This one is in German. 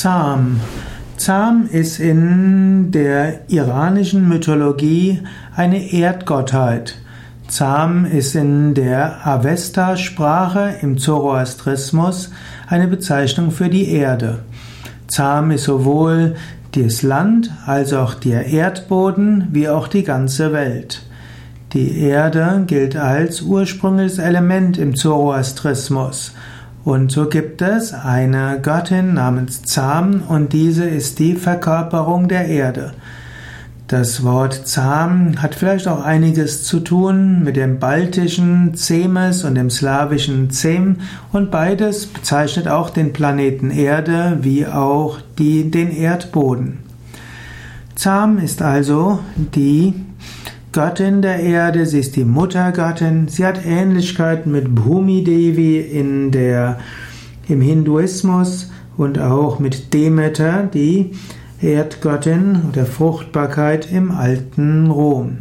Zam. Zam ist in der iranischen Mythologie eine Erdgottheit. Zam ist in der Avesta-Sprache im Zoroastrismus eine Bezeichnung für die Erde. Zam ist sowohl das Land als auch der Erdboden wie auch die ganze Welt. Die Erde gilt als ursprüngliches Element im Zoroastrismus. Und so gibt es eine Göttin namens Zam und diese ist die Verkörperung der Erde. Das Wort Zam hat vielleicht auch einiges zu tun mit dem baltischen Zemes und dem slawischen Zem und beides bezeichnet auch den Planeten Erde wie auch die, den Erdboden. Zam ist also die Göttin der Erde, sie ist die Muttergöttin, sie hat Ähnlichkeiten mit Bhumi Devi in der, im Hinduismus und auch mit Demeter, die Erdgöttin der Fruchtbarkeit im alten Rom.